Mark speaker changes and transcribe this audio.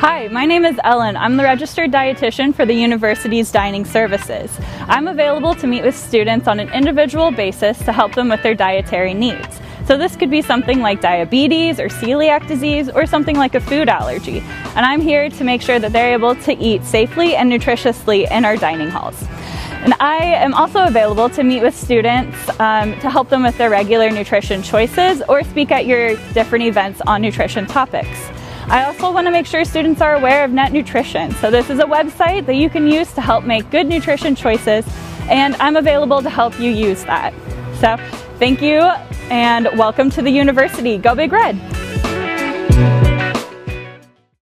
Speaker 1: Hi, my name is Ellyn. I'm the registered dietitian for the university's dining services. I'm available to meet with students on an individual basis to help them with their dietary needs. So this could be something like diabetes or celiac disease or something like a food allergy. And I'm here to make sure that they're able to eat safely and nutritiously in our dining halls. And I am also available to meet with students um, to help them with their regular nutrition choices or speak at your different events on nutrition topics. I also want to make sure students are aware of Net Nutrition. So this is a website that you can use to help make good nutrition choices and I'm available to help you use that. So thank you and welcome to the university. Go Big Red!